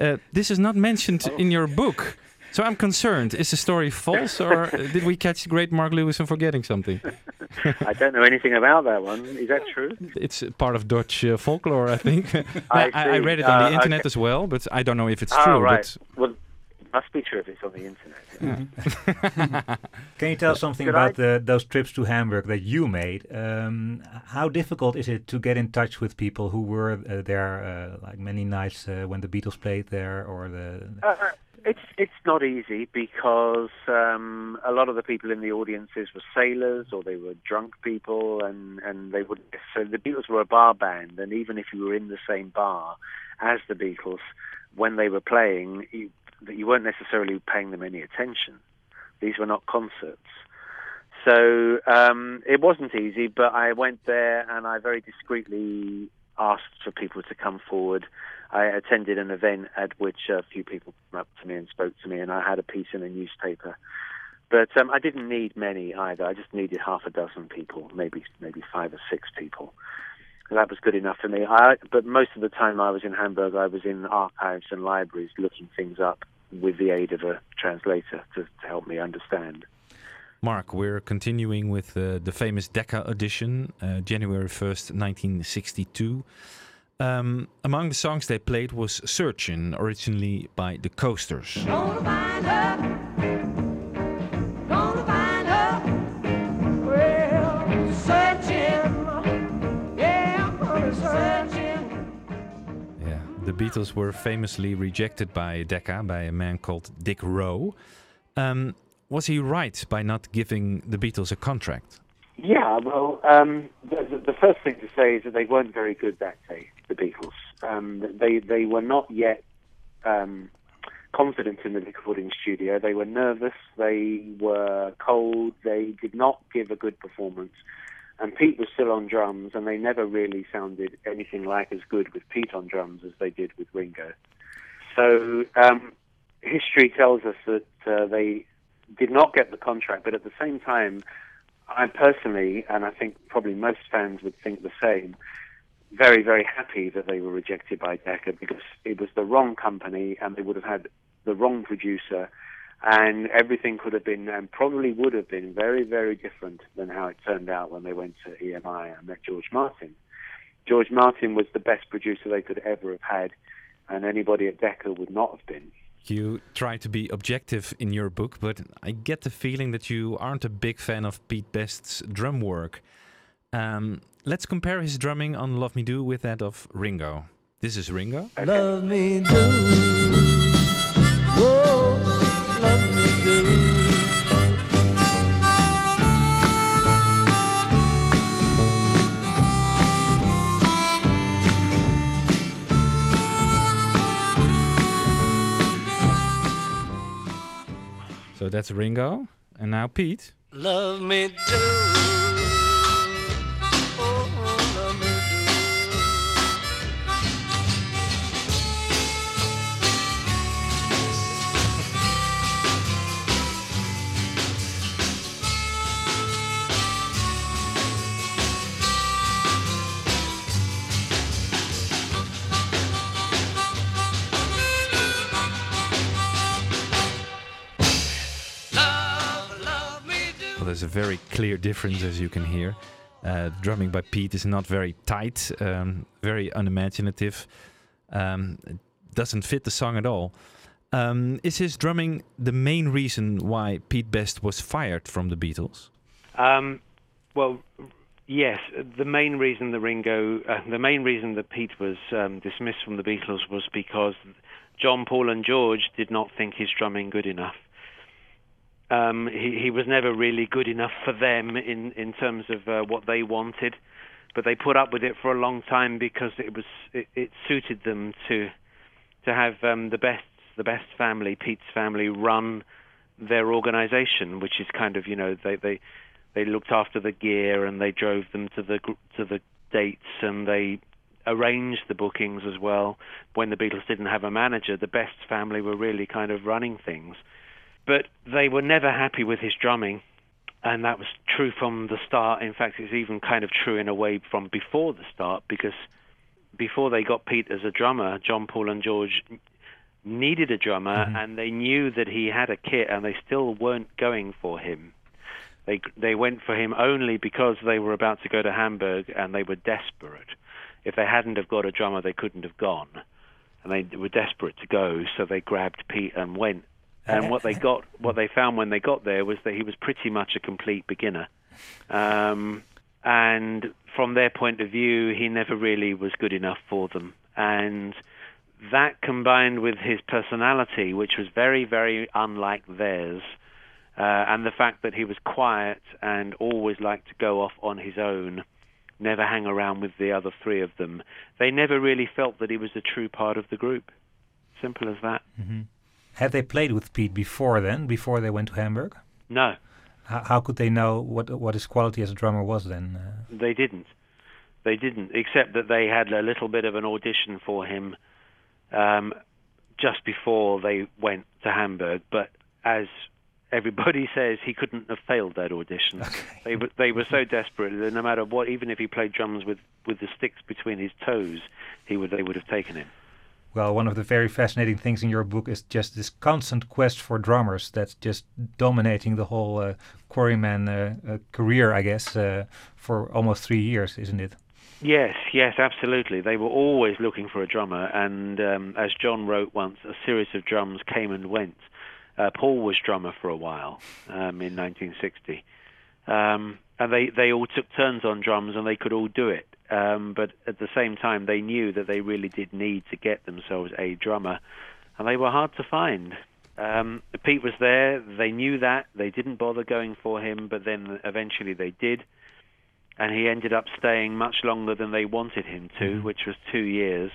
Uh, this is not mentioned in your book. So I'm concerned. Is the story false or uh, did we catch great Mark Lewisohn forgetting something? I don't know anything about that one. Is that true? It's part of Dutch uh, folklore, I think. I, I I read it on the Uh, internet okay. as well, but I don't know if it's oh, true. right. Well, must be true if it's on the internet. Can you tell something Could about I- the, those trips to Hamburg that you made? Um, how difficult is it to get in touch with people who were uh, there, uh, like many nights uh, when the Beatles played there, or the? Uh, it's it's not easy because um, a lot of the people in the audiences were sailors or they were drunk people, and and they would. So the Beatles were a bar band, and even if you were in the same bar as the Beatles when they were playing, you, that you weren't necessarily paying them any attention. These were not concerts. So um, it wasn't easy, but I went there and I very discreetly asked for people to come forward. I attended an event at which a few people came up to me and spoke to me, and I had a piece in a newspaper. But um, I didn't need many either. I just needed half a dozen people, maybe maybe five or six people. And that was good enough for me. I, but most of the time I was in Hamburg, I was in archives and libraries looking things up with the aid of a translator to, to help me understand. Mark, we're continuing with uh, the famous Decca audition, uh, January 1st, 1962. Um, among the songs they played was Searchin', originally by the Coasters. Beatles were famously rejected by Decca by a man called Dick Rowe. Um, was he right by not giving the Beatles a contract? Yeah, well, um, the, the, first thing to say is that they weren't very good that day, the Beatles. Um, they they were not yet um, confident in the recording studio. They were nervous. They were cold. They did not give a good performance. And Pete was still on drums, and they never really sounded anything like as good with Pete on drums as they did with Ringo. So um, history tells us that uh, they did not get the contract, but at the same time, I personally, and I think probably most fans would think the same, very, very happy that they were rejected by Decca because it was the wrong company and they would have had the wrong producer and everything could have been and probably would have been very, very different than how it turned out when they went to EMI and met George Martin. George Martin was the best producer they could ever have had and anybody at Decca would not have been. You try to be objective in your book, but I get the feeling that you aren't a big fan of Pete Best's drum work. Um, let's compare his drumming on Love Me Do with that of Ringo. This is Ringo. Love me do. Oh, love me do. So that's Ringo. And now Pete. Love me too. Very clear difference, as you can hear. Uh, drumming by Pete is not very tight, um, very unimaginative. Um, doesn't fit the song at all. Um, is his drumming the main reason why Pete Best was fired from the Beatles? Um, well, yes. The main reason the Ringo, uh, the main reason that Pete was um, dismissed from the Beatles was because John, Paul, and George did not think his drumming good enough. Um, he, he was never really good enough for them in in terms of uh, what they wanted, but they put up with it for a long time because it was it, it suited them to to have um, the best the best family, Pete's family, run their organization, which is kind of you know they they they looked after the gear and they drove them to the to the dates and they arranged the bookings as well. When the Beatles didn't have a manager, the Best family were really kind of running things, but they were never happy with his drumming. And that was true from the start. In fact, it's even kind of true in a way from before the start, because before they got Pete as a drummer, John, Paul, and George needed a drummer, mm-hmm. and they knew that he had a kit, and they still weren't going for him. They they went for him only because they were about to go to Hamburg, and they were desperate. If they hadn't have got a drummer, they couldn't have gone, and they were desperate to go, so they grabbed Pete and went. And what they got, what they found when they got there, was that he was pretty much a complete beginner. Um, and from their point of view, he never really was good enough for them. And that combined with his personality, which was very, very unlike theirs, uh, and the fact that he was quiet and always liked to go off on his own, never hang around with the other three of them, they never really felt that he was a true part of the group. Simple as that. Had they played with Pete before then, before they went to Hamburg? No, How, how could they know what what his quality as a drummer was then? Uh, They didn't. They didn't, except that they had a little bit of an audition for him um, just before they went to Hamburg. But as everybody says, he couldn't have failed that audition. They were they were so desperate that no matter what, even if he played drums with with the sticks between his toes, he would they would have taken him. Well, one of the very fascinating things in your book is just this constant quest for drummers that's just dominating the whole uh, Quarrymen uh, uh, career, I guess, uh, for almost three years, isn't it? Yes, yes, absolutely. They were always looking for a drummer, and um, as John wrote once, a series of drums came and went. Uh, Paul was drummer for a while um, in 1960, um, and they they all took turns on drums, and they could all do it. Um, but at the same time, they knew that they really did need to get themselves a drummer, and they were hard to find. Um, Pete was there. They knew that. They didn't bother going for him, but then eventually they did and he ended up staying much longer than they wanted him to, which was two years.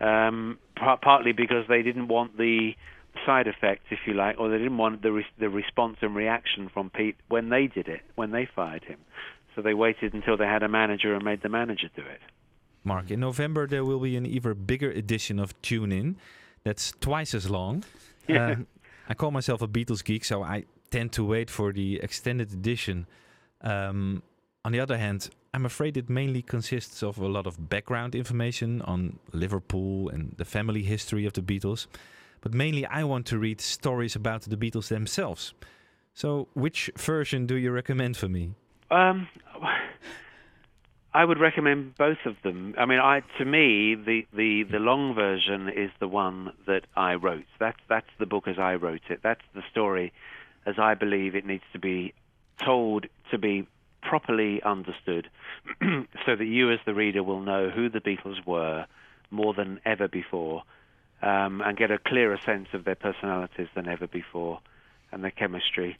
Um, par- partly because they didn't want the side effects, if you like, or they didn't want the re- the response and reaction from Pete when they did it, when they fired him. So they waited until they had a manager and made the manager do it. Mark, in November there will be an even bigger edition of Tune In that's twice as long. Yeah. Uh, I call myself a Beatles geek, so I tend to wait for the extended edition. Um, on the other hand, I'm afraid it mainly consists of a lot of background information on Liverpool and the family history of the Beatles. But mainly, I want to read stories about the Beatles themselves. So, which version do you recommend for me? Um, I would recommend both of them. I mean, I to me the, the, the long version is the one that I wrote. That's that's the book as I wrote it. That's the story as I believe it needs to be told to be properly understood, so that you as the reader will know who the Beatles were more than ever before, um, and get a clearer sense of their personalities than ever before, and their chemistry.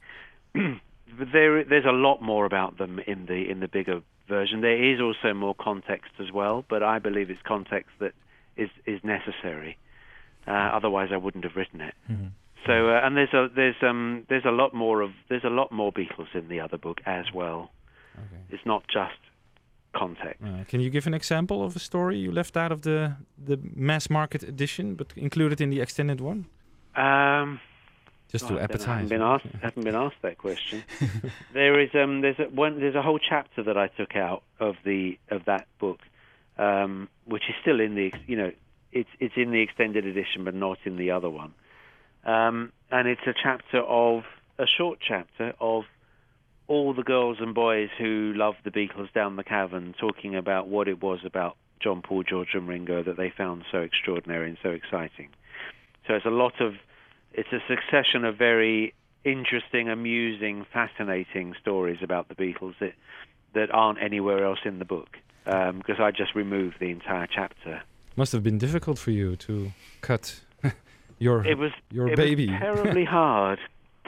there there's a lot more about them in the in the bigger version. There is also more context as well, but I believe it's context that is is necessary. Uh, otherwise, I wouldn't have written it. So uh, and there's a there's um there's a lot more of there's a lot more Beatles in the other book as well. Okay. It's not just context. Uh, can you give an example of a story you left out of the the mass market edition, but included in the extended one, Um, just to don't I haven't been asked haven't been asked that question. there is um there's a one there's a whole chapter that I took out of the of that book, um, which is still in the you know it's it's in the extended edition but not in the other one, um, and it's a chapter of a short chapter of all the girls and boys who loved the Beatles down the cavern talking about what it was about John Paul, George and Ringo that they found so extraordinary and so exciting. So it's a lot of it's a succession of very interesting, amusing, fascinating stories about the Beatles that that aren't anywhere else in the book um, because I just removed the entire chapter. Must have been difficult for you to cut your It was your it baby. was terribly hard,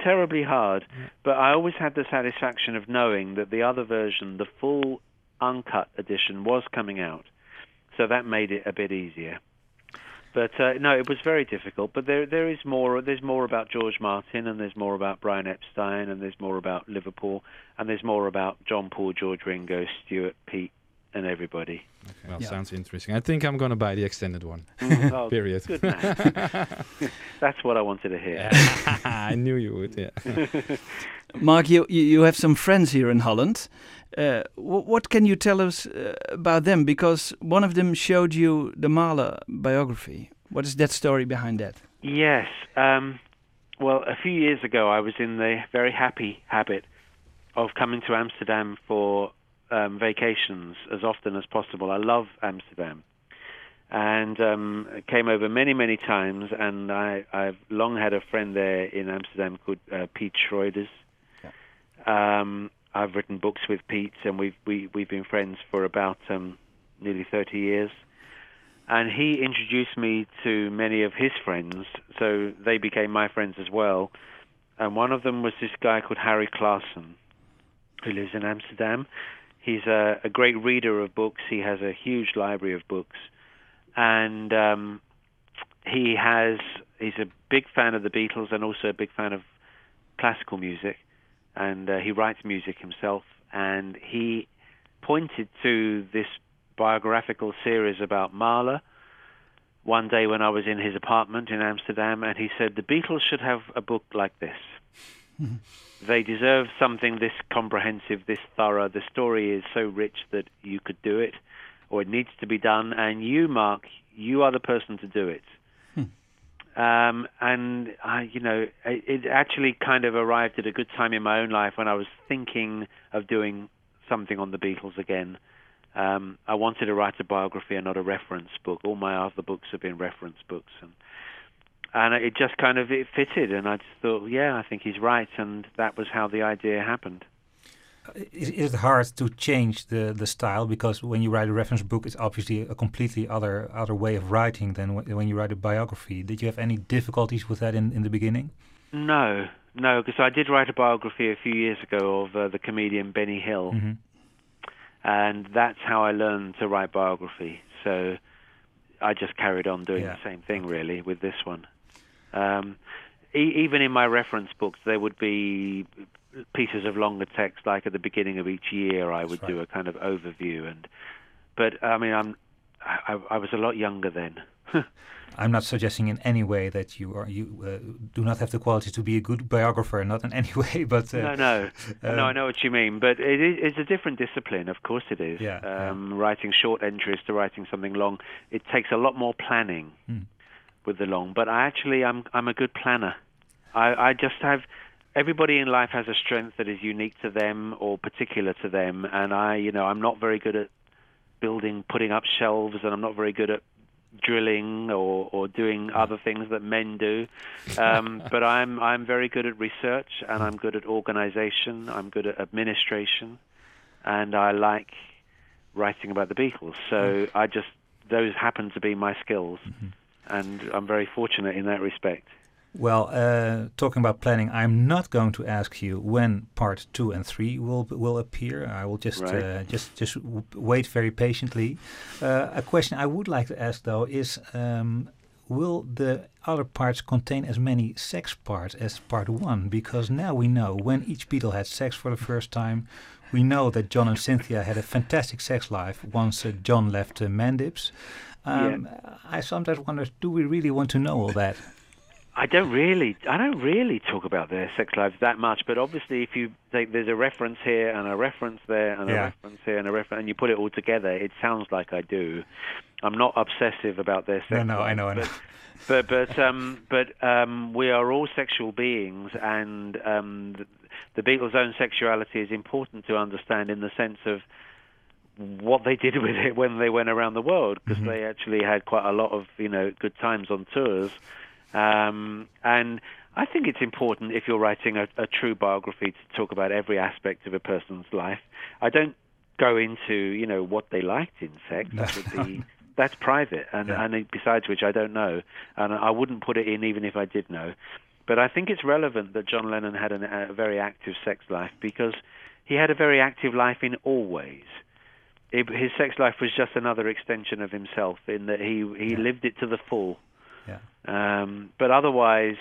terribly hard. But I always had the satisfaction of knowing that the other version, the full uncut edition, was coming out, so that made it a bit easier. But uh, no, it was very difficult. But there there is more. There's more about George Martin, and there's more about Brian Epstein, and there's more about Liverpool, and there's more about John Paul, George Ringo, Stuart, Pete, and everybody. well, Yeah. sounds interesting. I think I'm gonna buy the extended one. Oh, Period. Good man. That's what I wanted to hear. I knew you would. Yeah. Mark, you, you you have some friends here in Holland. Uh, wh- what can you tell us uh, about them? Because one of them showed you the Mahler biography. What is that story behind that? Yes. Um, well, a few years ago, I was in the very happy habit of coming to Amsterdam for um, vacations as often as possible. I love Amsterdam. And um, came over many, many times, and I, I've long had a friend there in Amsterdam called uh, Piet Schreuders. Um, I've written books with Pete, and we've we, we've been friends for about um, nearly 30 years and he introduced me to many of his friends, so they became my friends as well. And one of them was this guy called Harry Claassen, who lives in Amsterdam. He's a, a great reader of books. He has a huge library of books, and um, he has he's a big fan of the Beatles and also a big fan of classical music, and uh, he writes music himself. And he pointed to this biographical series about Mahler one day when I was in his apartment in Amsterdam, and he said the Beatles should have a book like this. They deserve something this comprehensive, this thorough. The story is so rich that you could do it, or it needs to be done, and you, Mark, you are the person to do it. Um, and I, you know, it, it actually kind of arrived at a good time in my own life when I was thinking of doing something on the Beatles again. Um, I wanted to write a biography and not a reference book. All my other books have been reference books, and and it just kind of it fitted. And I just thought, yeah, I think he's right, and that was how the idea happened. Is, is it hard to change the, the style because when you write a reference book, it's obviously a completely other other way of writing than when you write a biography. Did you have any difficulties with that in, in the beginning? No, no, because I did write a biography a few years ago of uh, the comedian Benny Hill, hmm and that's how I learned to write biography. So I just carried on doing Yeah. the same thing really with this one. Um, e- even in my reference books, there would be pieces of longer text, like at the beginning of each year, I would That's do a kind of overview. And but I mean, I'm I, I was a lot younger then. I'm not suggesting in any way that you are you uh, do not have the quality to be a good biographer, not in any way. But uh, no, no, no. I um, know what you mean, but it is it's a different discipline. Of course, it is. Yeah, yeah. um, Writing short entries to writing something long, it takes a lot more planning Hmm. With the long. But I actually, I'm I'm a good planner. I, I just have. Everybody in life has a strength that is unique to them or particular to them, and I, you know, I'm not very good at building, putting up shelves, and I'm not very good at drilling or, or doing other things that men do. Um, but I'm I'm very good at research and I'm good at organization. I'm good at administration, and I like writing about the Beatles. So I just those happen to be my skills, and I'm very fortunate in that respect. Well, uh, talking about planning, I'm not going to ask you when part two and three will will appear. I will just Right. uh, just just w- wait very patiently. Uh, a question I would like to ask though is, um, will the other parts contain as many sex parts as part one? Because now we know when each Beatle had sex for the first time. We know that John and Cynthia had a fantastic sex life once uh, John left uh, Mendips. Um, I sometimes wonder, do we really want to know all that? I don't really, I don't really talk about their sex lives that much. But obviously, if you take, there's a reference here and a reference there and a reference here and a reference, and you put it all together, it sounds like I do. I'm not obsessive about their sex. No, no, I know, I know. But but but um, but um, we are all sexual beings, and um, the, the Beatles' own sexuality is important to understand in the sense of what they did with it when they went around the world, because they actually had quite a lot of you know good times on tours, um, and I think it's important if you're writing a, a true biography to talk about every aspect of a person's life. I don't go into you know what they liked in sex. That would be that's private, and Yeah. and besides which I don't know, and I wouldn't put it in even if I did know. But I think it's relevant that John Lennon had an, a very active sex life because he had a very active life in all ways. It, his sex life was just another extension of himself in that he he Yeah. lived it to the full. Yeah. Um, but otherwise,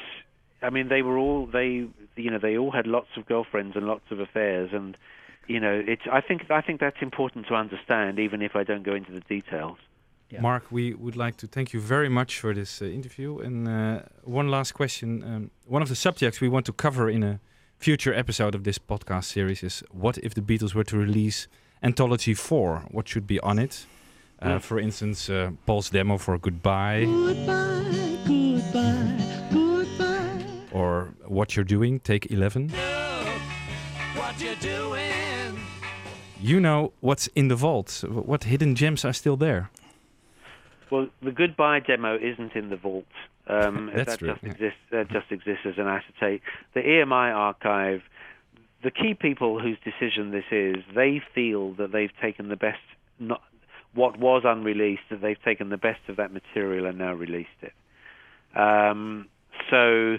I mean, they were all they you know they all had lots of girlfriends and lots of affairs, and you know it's I think I think that's important to understand, even if I don't go into the details. Yeah. Mark, we would like to thank you very much for this uh, interview. And uh, one last question. Um, one of the subjects we want to cover in a future episode of this podcast series is what if the Beatles were to release Anthology 4? What should be on it? Uh, Mm. For instance, uh, Paul's demo for Goodbye, Goodbye, goodbye, goodbye. or What You're Doing, Take 11. What you doing? You know what's in the vault. What hidden gems are still there? Well, the goodbye demo isn't in the vault. Um, That's that true, just yeah. exists. That just exists as an acetate. The EMI archive. The key people whose decision this is, they feel that they've taken the best, not what was unreleased, that they've taken the best of that material and now released it. Um, so,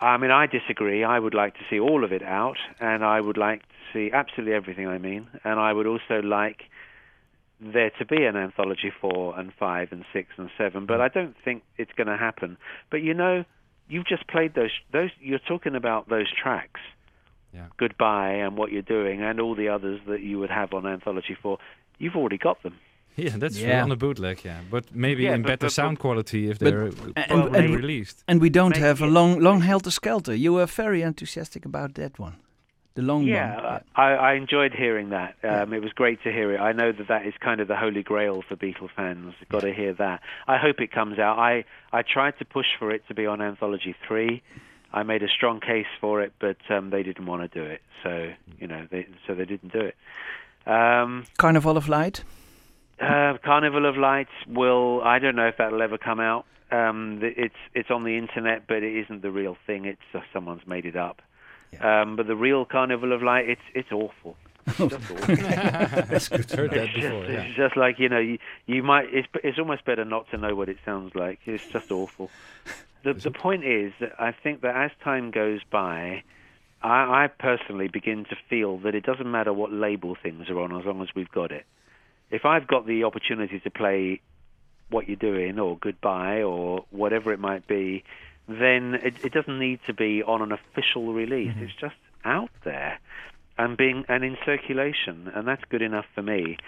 I mean, I disagree. I would like to see all of it out, and I would like to see absolutely everything. I mean, and I would also like there to be an anthology four and five and six and seven, but I don't think it's going to happen. But you know, you've just played those. Those you're talking about those tracks. Yeah. Goodbye and what you're doing, and all the others that you would have on anthology four. You've already got them. Yeah, that's Yeah. on a bootleg, yeah. But maybe Yeah, in but- better but- sound quality if they're and- uh, and- released. And we don't Maybe have a long, long Helter Skelter. You were very enthusiastic about that one, the long Yeah, one. I, I enjoyed hearing that. Um, It was great to hear it. I know that that is kind of the holy grail for Beatle fans. Got to hear that. I hope it comes out. I I tried to push for it to be on Anthology three. I made a strong case for it, but um, they didn't want to do it. So you know, they, so they didn't do it. Um, Carnival of Light. uh, Carnival of Lights will. I don't know if that'll ever come out. Um, it's it's on the internet, but it isn't the real thing. It's just someone's made it up. Um, but the real Carnival of Light, it's it's awful. It's just. That's good Heard that It's before, just, yeah. it's just like you know, you, you might. It's it's almost better not to know what it sounds like. It's just awful. The the point is that I think that as time goes by, I, I personally begin to feel that it doesn't matter what label things are on as long as we've got it. If I've got the opportunity to play what you're doing or goodbye or whatever it might be, then it, it doesn't need to be on an official release. Mm-hmm. It's just out there and being and in circulation, and that's good enough for me.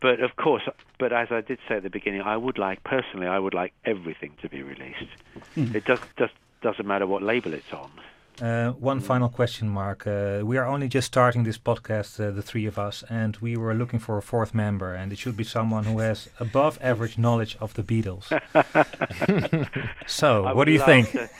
But of course, but as I did say at the beginning, I would like personally, I would like everything to be released. It just just doesn't matter what label it's on. Uh, one final question, Mark. Uh, we are only just starting this podcast, uh, the three of us, and we were looking for a fourth member, and it should be someone who has above average knowledge of the Beatles. so, I what do you think? to-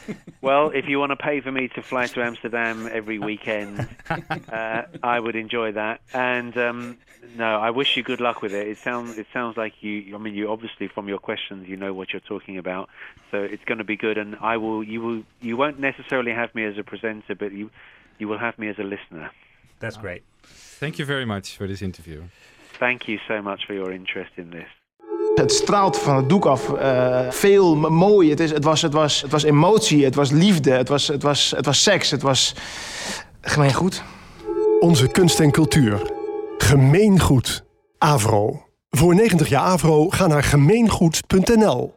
well, if you want to pay for me to fly to Amsterdam every weekend, uh, I would enjoy that. And um, no, I wish you good luck with it. It sounds it sounds like you. I mean, you obviously from your questions, you know what you're talking about. So it's going to be good. And I will. You will. You won't necessarily have me as a presenter, but you you will have me as a listener. That's great. Thank you very much for this interview. Thank you so much for your interest in this. Het straalt van het doek af. eh, veel mooi. Het, is, het, was, het, was, het was emotie, het was liefde, het was, het was, het was seks, het was gemeengoed. Onze kunst en cultuur. Gemeengoed. Avro. Voor 90 jaar Avro ga naar gemeengoed.nl.